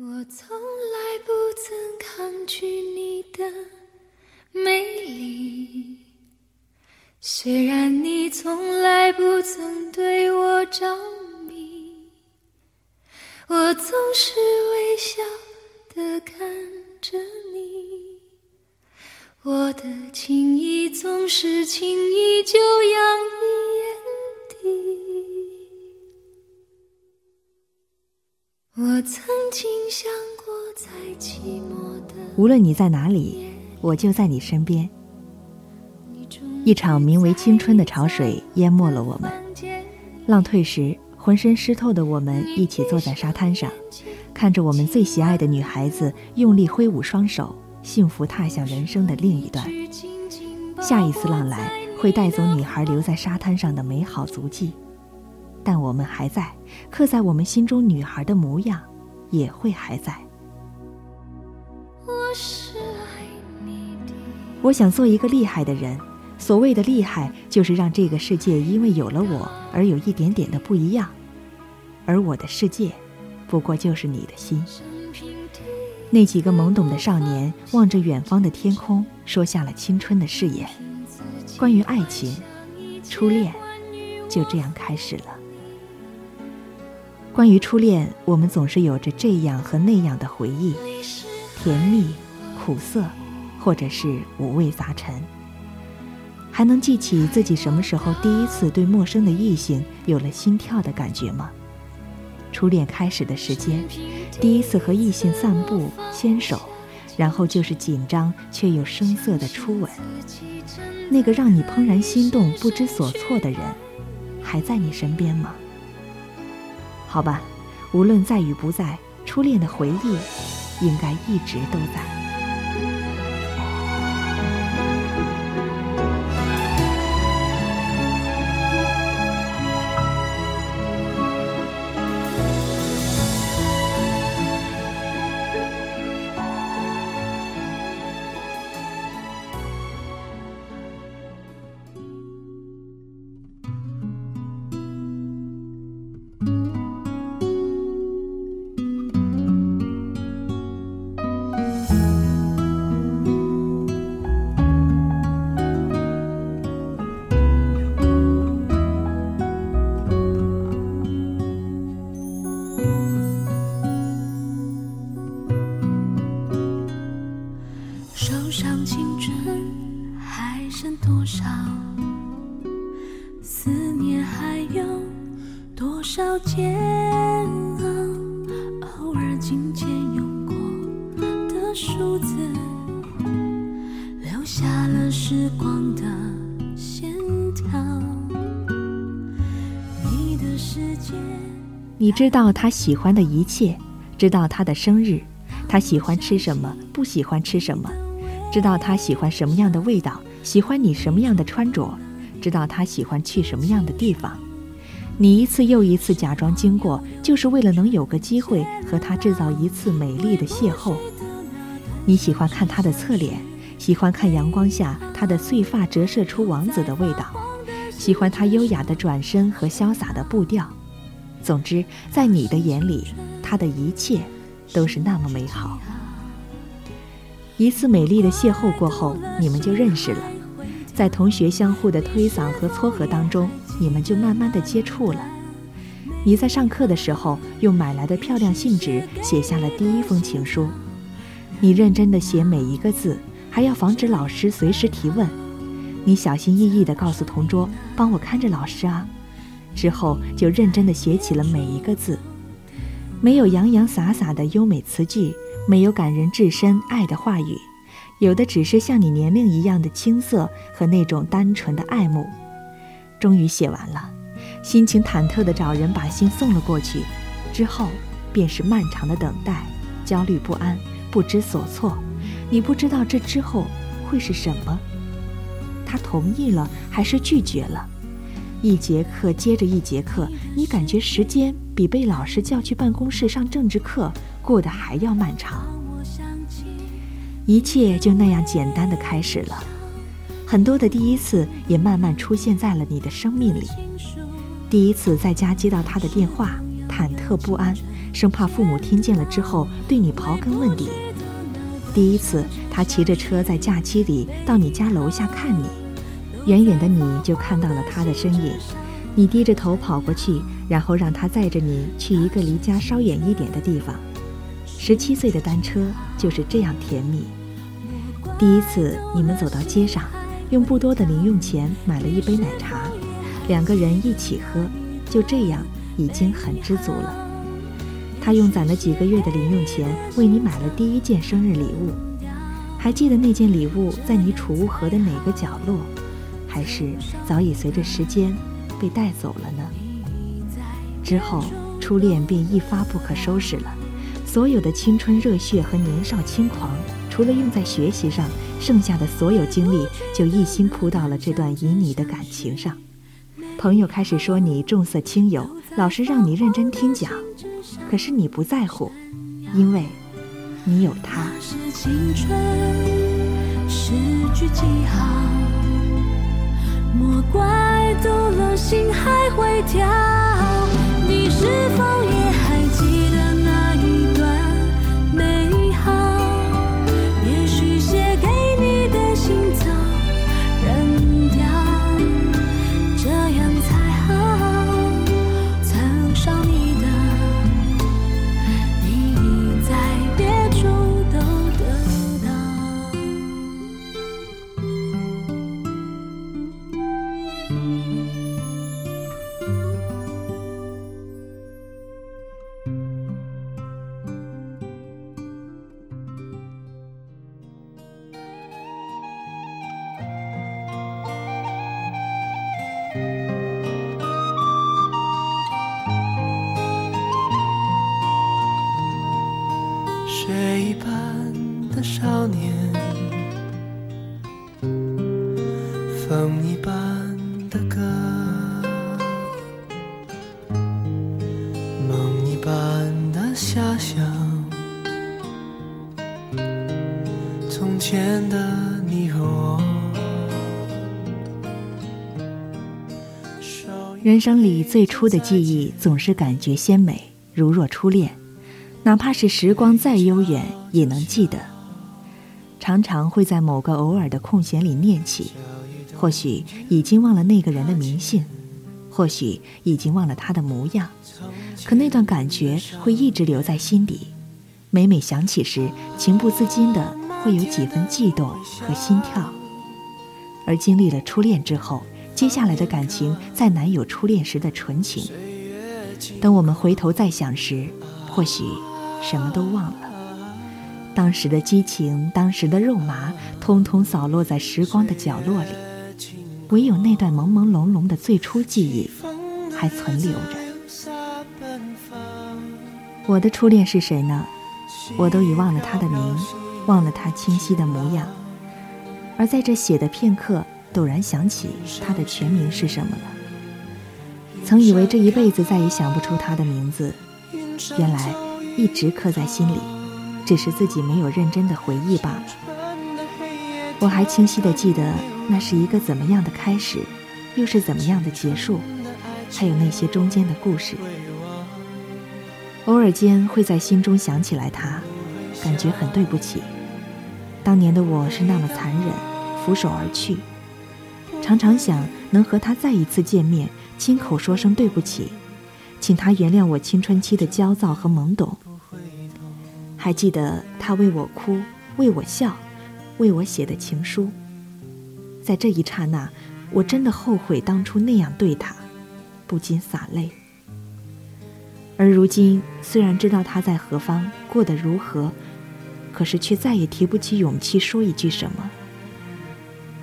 我从来不曾抗拒你的美丽，虽然你从来不曾对我着迷，我总是微笑的看着你，我的情意总是轻易就洋溢眼底。我曾经想过，在寂寞的无论你在哪里，我就在你身边。一场名为青春的潮水淹没了我们，浪退时，浑身湿透的我们一起坐在沙滩上，看着我们最喜爱的女孩子用力挥舞双手，幸福踏向人生的另一段。下一次浪来，会带走女孩留在沙滩上的美好足迹。但我们还在，刻在我们心中女孩的模样，也会还在。我是爱你的。我想做一个厉害的人，所谓的厉害，就是让这个世界因为有了我而有一点点的不一样。而我的世界，不过就是你的心。那几个懵懂的少年望着远方的天空，说下了青春的誓言。关于爱情，初恋，就这样开始了。关于初恋，我们总是有着这样和那样的回忆，甜蜜、苦涩，或者是五味杂陈。还能记起自己什么时候第一次对陌生的异性有了心跳的感觉吗？初恋开始的时间，第一次和异性散步、牵手，然后就是紧张却又生涩的初吻。那个让你怦然心动、不知所措的人，还在你身边吗？好吧，无论在与不在，初恋的回忆应该一直都在。青春还剩多少？思念还有多少煎熬？偶尔琴键用过的数字，留下了时光的线条。你的世界。你知道他喜欢的一切，知道他的生日，他喜欢吃什么，不喜欢吃什么，知道他喜欢什么样的味道，喜欢你什么样的穿着，知道他喜欢去什么样的地方。你一次又一次假装经过，就是为了能有个机会和他制造一次美丽的邂逅。你喜欢看他的侧脸，喜欢看阳光下他的碎发折射出王子的味道，喜欢他优雅的转身和潇洒的步调。总之，在你的眼里，他的一切都是那么美好。一次美丽的邂逅过后，你们就认识了，在同学相互的推搡和撮合当中，你们就慢慢的接触了。你在上课的时候，用买来的漂亮信纸写下了第一封情书。你认真的写每一个字，还要防止老师随时提问。你小心翼翼地告诉同桌：“帮我看着老师啊。”之后就认真地写起了每一个字，没有洋洋洒洒的优美词句，没有感人至深爱的话语，有的只是像你年龄一样的青涩和那种单纯的爱慕。终于写完了，心情忐忑地找人把信送了过去，之后便是漫长的等待，焦虑不安，不知所措。你不知道这之后会是什么，他同意了还是拒绝了？一节课接着一节课，你感觉时间比被老师叫去办公室上政治课过得还要漫长。一切就那样简单的开始了，很多的第一次也慢慢出现在了你的生命里。第一次在家接到他的电话，忐忑不安，生怕父母听见了之后对你刨根问底。第一次，他骑着车在假期里到你家楼下看你，远远的你就看到了他的身影，你低着头跑过去，然后让他载着你去一个离家稍远一点的地方。十七岁的单车就是这样甜蜜。第一次，你们走到街上，用不多的零用钱买了一杯奶茶，两个人一起喝，就这样已经很知足了。他用攒了几个月的零用钱为你买了第一件生日礼物，还记得那件礼物在你储物盒的哪个角落，还是早已随着时间被带走了呢？之后，初恋便一发不可收拾了，所有的青春热血和年少轻狂。除了用在学习上，剩下的所有精力就一心扑到了这段旖旎的感情上。朋友开始说你重色轻友，老师让你认真听讲，可是你不在乎，因为你有他。莫怪读了心还会跳，你是否梦一般的歌，梦一般的遐想。从前的你和我人生里最初的记忆总是感觉鲜美，如若初恋，哪怕是时光再悠远，也能记得。常常会在某个偶尔的空闲里念起，或许已经忘了那个人的名姓，或许已经忘了他的模样，可那段感觉会一直留在心底。每每想起时，情不自禁的会有几分悸动和心跳。而经历了初恋之后，接下来的感情再难有初恋时的纯情。等我们回头再想时，或许什么都忘了。当时的激情，当时的肉麻，通通扫落在时光的角落里，唯有那段朦朦胧胧的最初记忆还存留着。我的初恋是谁呢？我都已忘了他的名，忘了他清晰的模样。而在这写的片刻。陡然想起他的全名是什么了。曾以为这一辈子再也想不出他的名字，原来一直刻在心里，只是自己没有认真的回忆罢了。我还清晰的记得那是一个怎么样的开始，又是怎么样的结束，还有那些中间的故事。偶尔间会在心中想起来他，感觉很对不起。当年的我是那么残忍，俯首而去。常常想能和他再一次见面，亲口说声对不起，请他原谅我青春期的焦躁和懵懂。还记得他为我哭，为我笑，为我写的情书。在这一刹那，我真的后悔当初那样对他，不禁洒泪。而如今，虽然知道他在何方，过得如何，可是却再也提不起勇气说一句什么。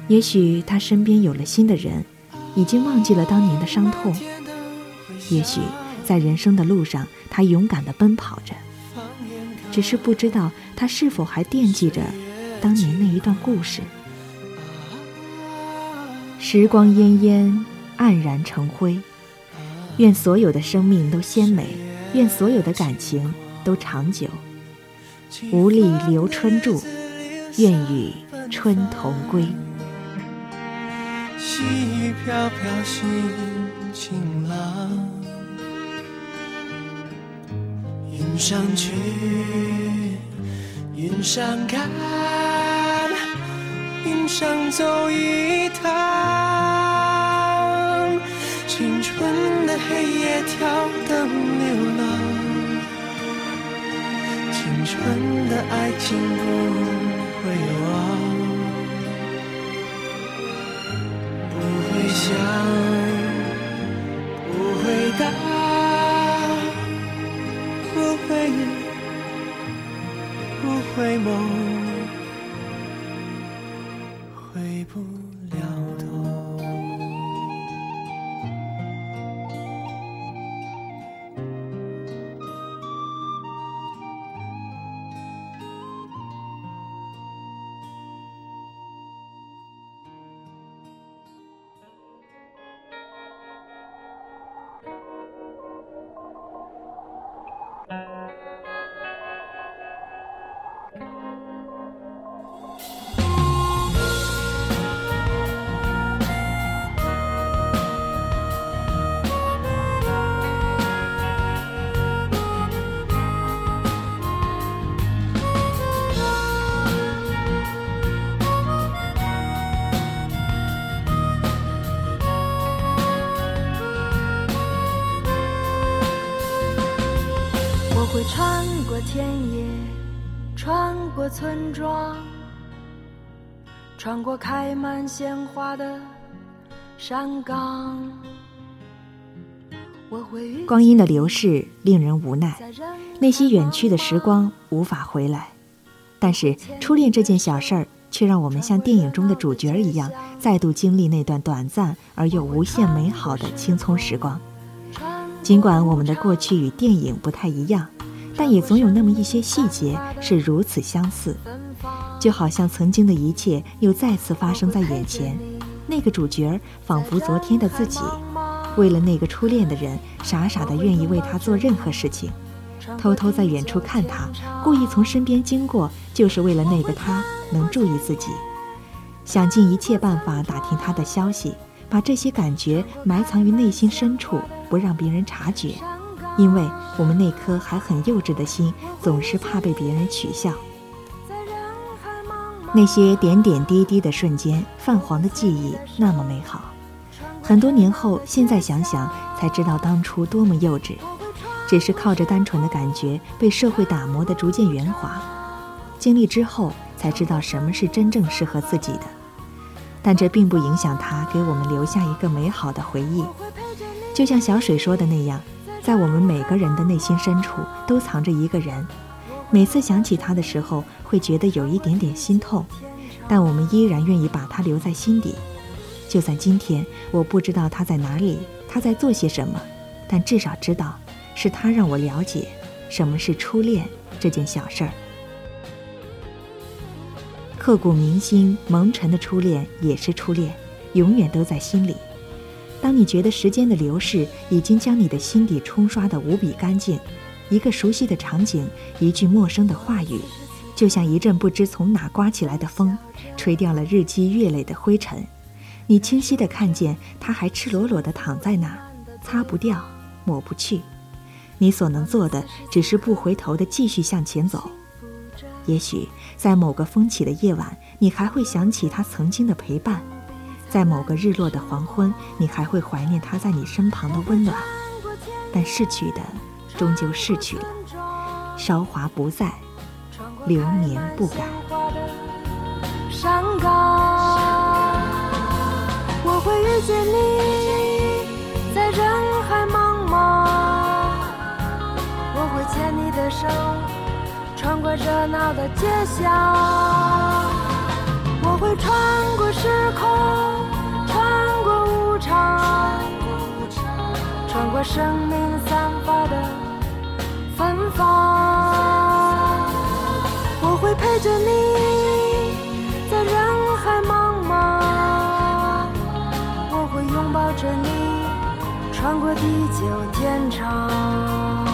也许他身边有了新的人，已经忘记了当年的伤痛。也许在人生的路上，他勇敢地奔跑着，只是不知道他是否还惦记着当年那一段故事。时光恹恹，黯然成灰。愿所有的生命都鲜美，愿所有的感情都长久。无力留春住，愿与春同归。细雨飘飘，心晴朗。云上去，云上看，云上走一趟。青春的黑夜跳灯流浪，青春的爱情不会忘，不会想，不会答。穿过田野，穿过村庄，穿过开满鲜花的山岗。光阴的流逝令人无奈，那些远去的时光无法回来。但是初恋这件小事儿，却让我们像电影中的主角一样，再度经历那段短暂而又无限美好的青葱时光。尽管我们的过去与电影不太一样。但也总有那么一些细节是如此相似，就好像曾经的一切又再次发生在眼前。那个主角仿佛昨天的自己，为了那个初恋的人，傻傻的愿意为他做任何事情，偷偷在远处看他，故意从身边经过，就是为了那个他能注意自己，想尽一切办法打听他的消息，把这些感觉埋藏于内心深处，不让别人察觉。因为我们那颗还很幼稚的心，总是怕被别人取笑。那些点点滴滴的瞬间，泛黄的记忆那么美好。很多年后，现在想想才知道当初多么幼稚，只是靠着单纯的感觉，被社会打磨的逐渐圆滑。经历之后，才知道什么是真正适合自己的。但这并不影响他给我们留下一个美好的回忆。就像小水说的那样。在我们每个人的内心深处，都藏着一个人。每次想起他的时候，会觉得有一点点心痛，但我们依然愿意把他留在心底。就算今天我不知道他在哪里，他在做些什么，但至少知道，是他让我了解什么是初恋这件小事儿。刻骨铭心、蒙尘的初恋也是初恋，永远都在心里。当你觉得时间的流逝已经将你的心底冲刷得无比干净，一个熟悉的场景，一句陌生的话语，就像一阵不知从哪刮起来的风，吹掉了日积月累的灰尘。你清晰地看见他还赤裸裸地躺在那，擦不掉，抹不去。你所能做的，只是不回头地继续向前走。也许在某个风起的夜晚，你还会想起他曾经的陪伴。在某个日落的黄昏，你还会怀念他在你身旁的温暖，但逝去的终究逝去了，韶华不再，流年不改。山岗，我会遇见你，在人海茫茫，我会牵你的手，穿过热闹的街巷。我会穿过时空，穿过无常，穿过生命散发的芬芳。我会陪着你在人海茫茫，我会拥抱着你，穿过地久天长。